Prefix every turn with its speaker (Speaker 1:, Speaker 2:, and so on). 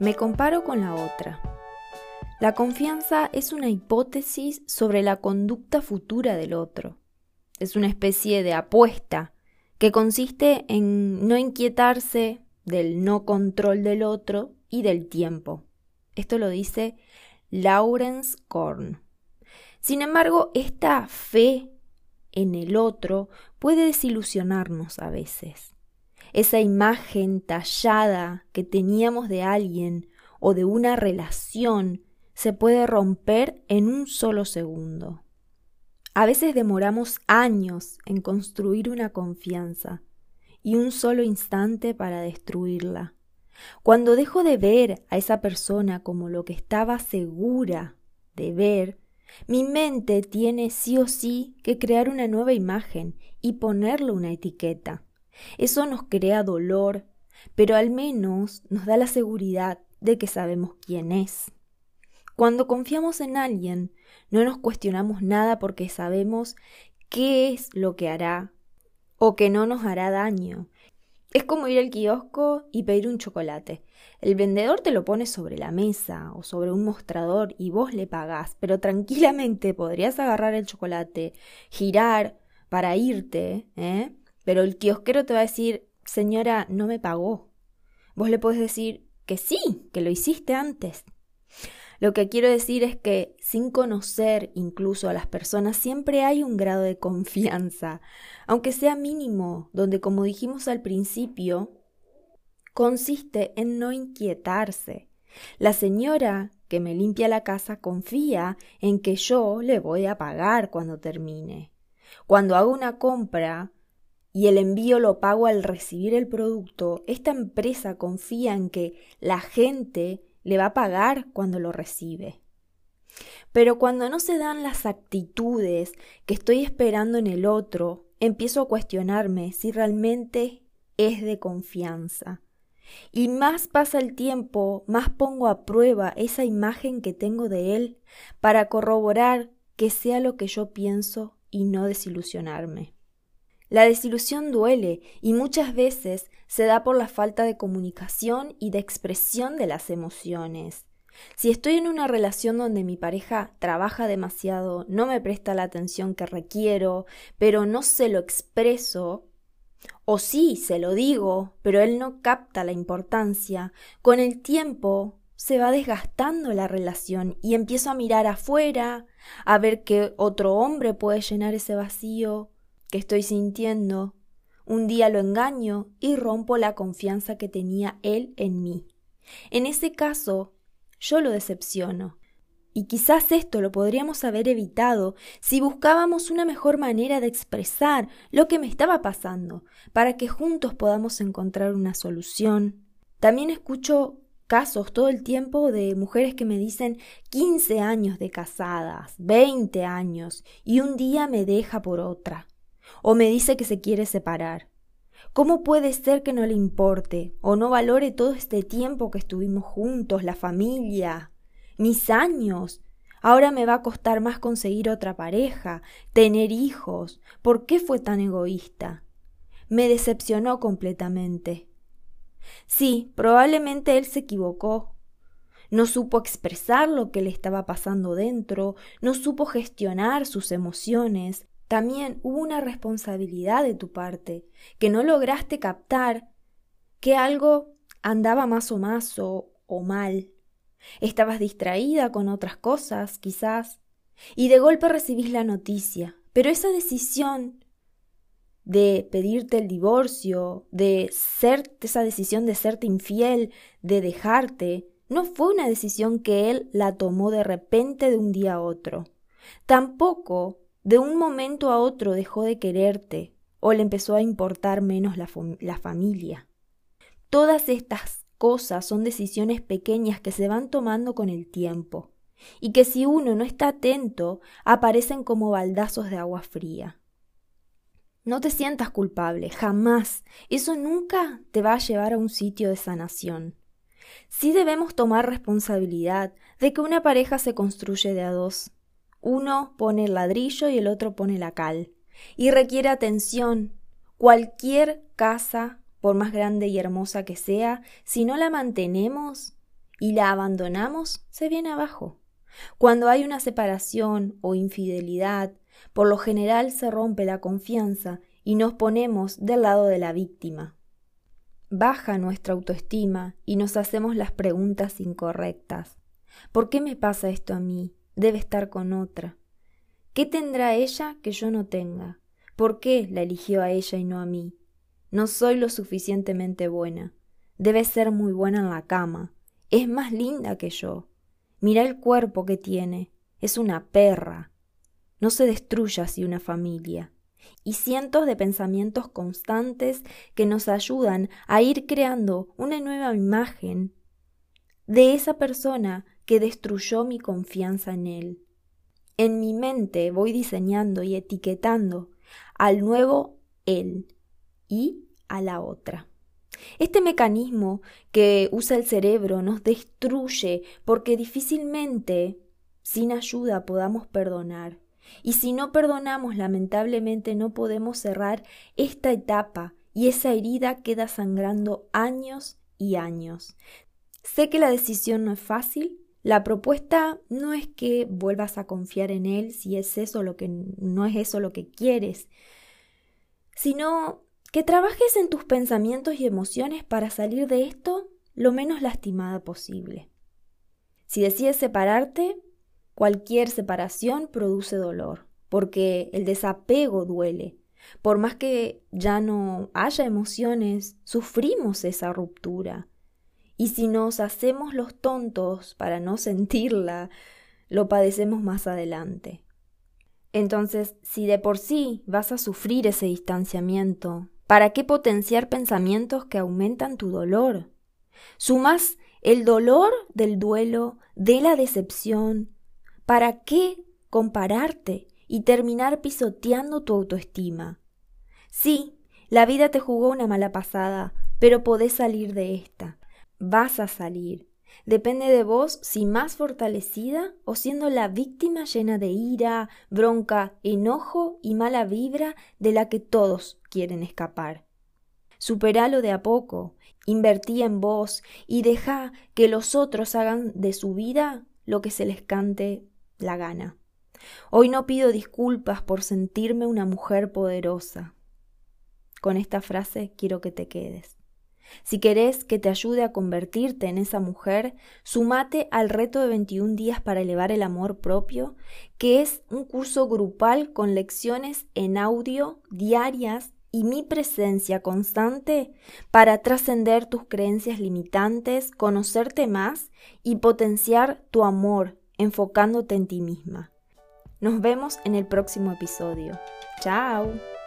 Speaker 1: Me comparo con la otra. La confianza es una hipótesis sobre la conducta futura del otro. Es una especie de apuesta que consiste en no inquietarse del no control del otro y del tiempo. Esto lo dice Lawrence Korn. Sin embargo, esta fe en el otro puede desilusionarnos a veces. Esa imagen tallada que teníamos de alguien o de una relación se puede romper en un solo segundo. A veces demoramos años en construir una confianza y un solo instante para destruirla. Cuando dejo de ver a esa persona como lo que estaba segura de ver, mi mente tiene sí o sí que crear una nueva imagen y ponerle una etiqueta. Eso nos crea dolor, pero al menos nos da la seguridad de que sabemos quién es. Cuando confiamos en alguien, no nos cuestionamos nada porque sabemos qué es lo que hará o que no nos hará daño. Es como ir al kiosco y pedir un chocolate. El vendedor te lo pone sobre la mesa o sobre un mostrador y vos le pagás, pero tranquilamente podrías agarrar el chocolate, girar para irte, ¿eh? Pero el kiosquero te va a decir, señora, no me pagó. Vos le podés decir que sí, que lo hiciste antes. Lo que quiero decir es que sin conocer incluso a las personas siempre hay un grado de confianza, aunque sea mínimo, donde como dijimos al principio, consiste en no inquietarse. La señora que me limpia la casa confía en que yo le voy a pagar cuando termine. Cuando hago una compra y el envío lo pago al recibir el producto, esta empresa confía en que la gente le va a pagar cuando lo recibe. Pero cuando no se dan las actitudes que estoy esperando en el otro, empiezo a cuestionarme si realmente es de confianza. Y más pasa el tiempo, más pongo a prueba esa imagen que tengo de él para corroborar que sea lo que yo pienso y no desilusionarme. La desilusión duele y muchas veces se da por la falta de comunicación y de expresión de las emociones. Si estoy en una relación donde mi pareja trabaja demasiado, no me presta la atención que requiero, pero no se lo expreso, o sí, se lo digo, pero él no capta la importancia, con el tiempo se va desgastando la relación y empiezo a mirar afuera, a ver qué otro hombre puede llenar ese vacío, que estoy sintiendo, un día lo engaño y rompo la confianza que tenía él en mí. En ese caso, yo lo decepciono. Y quizás esto lo podríamos haber evitado si buscábamos una mejor manera de expresar lo que me estaba pasando, para que juntos podamos encontrar una solución. También escucho casos todo el tiempo de mujeres que me dicen 15 años de casadas, 20 años, y un día me deja por otra o me dice que se quiere separar. ¿Cómo puede ser que no le importe o no valore todo este tiempo que estuvimos juntos, la familia, mis años? Ahora me va a costar más conseguir otra pareja, tener hijos. ¿Por qué fue tan egoísta? Me decepcionó completamente. Sí, probablemente él se equivocó. No supo expresar lo que le estaba pasando dentro, no supo gestionar sus emociones, también hubo una responsabilidad de tu parte, que no lograste captar que algo andaba más o más o, o mal. Estabas distraída con otras cosas, quizás, y de golpe recibís la noticia. Pero esa decisión de pedirte el divorcio, de ser esa decisión de serte infiel, de dejarte, no fue una decisión que él la tomó de repente de un día a otro. Tampoco de un momento a otro dejó de quererte o le empezó a importar menos la, familia. Todas estas cosas son decisiones pequeñas que se van tomando con el tiempo y que si uno no está atento aparecen como baldazos de agua fría. No te sientas culpable, jamás. Eso nunca te va a llevar a un sitio de sanación. Sí debemos tomar responsabilidad de que una pareja se construye de a dos uno pone el ladrillo y el otro pone la cal. Y requiere atención. Cualquier casa, por más grande y hermosa que sea, si no la mantenemos y la abandonamos, se viene abajo. Cuando hay una separación o infidelidad, por lo general se rompe la confianza y nos ponemos del lado de la víctima. Baja nuestra autoestima y nos hacemos las preguntas incorrectas. ¿Por qué me pasa esto a mí? Debe estar con otra. ¿Qué tendrá ella que yo no tenga? ¿Por qué la eligió a ella y no a mí? No soy lo suficientemente buena. Debe ser muy buena en la cama. Es más linda que yo. Mira el cuerpo que tiene. Es una perra. No se destruya así una familia. Y cientos de pensamientos constantes que nos ayudan a ir creando una nueva imagen de esa persona que destruyó mi confianza en él. En mi mente voy diseñando y etiquetando al nuevo él y a la otra. Este mecanismo que usa el cerebro nos destruye porque difícilmente sin ayuda podamos perdonar. Y si no perdonamos, lamentablemente no podemos cerrar esta etapa y esa herida queda sangrando años y años. Sé que la decisión no es fácil, la propuesta no es que vuelvas a confiar en él si es eso lo que no es eso lo que quieres, sino que trabajes en tus pensamientos y emociones para salir de esto lo menos lastimada posible. Si decides separarte, cualquier separación produce dolor, porque el desapego duele. Por más que ya no haya emociones, sufrimos esa ruptura. Y si nos hacemos los tontos para no sentirla, lo padecemos más adelante. Entonces, si de por sí vas a sufrir ese distanciamiento, ¿Para qué potenciar pensamientos que aumentan tu dolor? Sumas el dolor del duelo, de la decepción. ¿Para qué compararte y terminar pisoteando tu autoestima? Sí, la vida te jugó una mala pasada, pero podés salir de esta. Vas a salir. Depende de vos si más fortalecida o siendo la víctima llena de ira, bronca, enojo y mala vibra de la que todos quieren escapar. Superalo de a poco, invertí en vos y deja que los otros hagan de su vida lo que se les cante la gana. Hoy no pido disculpas por sentirme una mujer poderosa. Con esta frase quiero que te quedes. Si querés que te ayude a convertirte en esa mujer, sumate al reto de 21 días para elevar el amor propio, que es un curso grupal con lecciones en audio diarias y mi presencia constante para trascender tus creencias limitantes, conocerte más y potenciar tu amor enfocándote en ti misma. Nos vemos en el próximo episodio. Chao.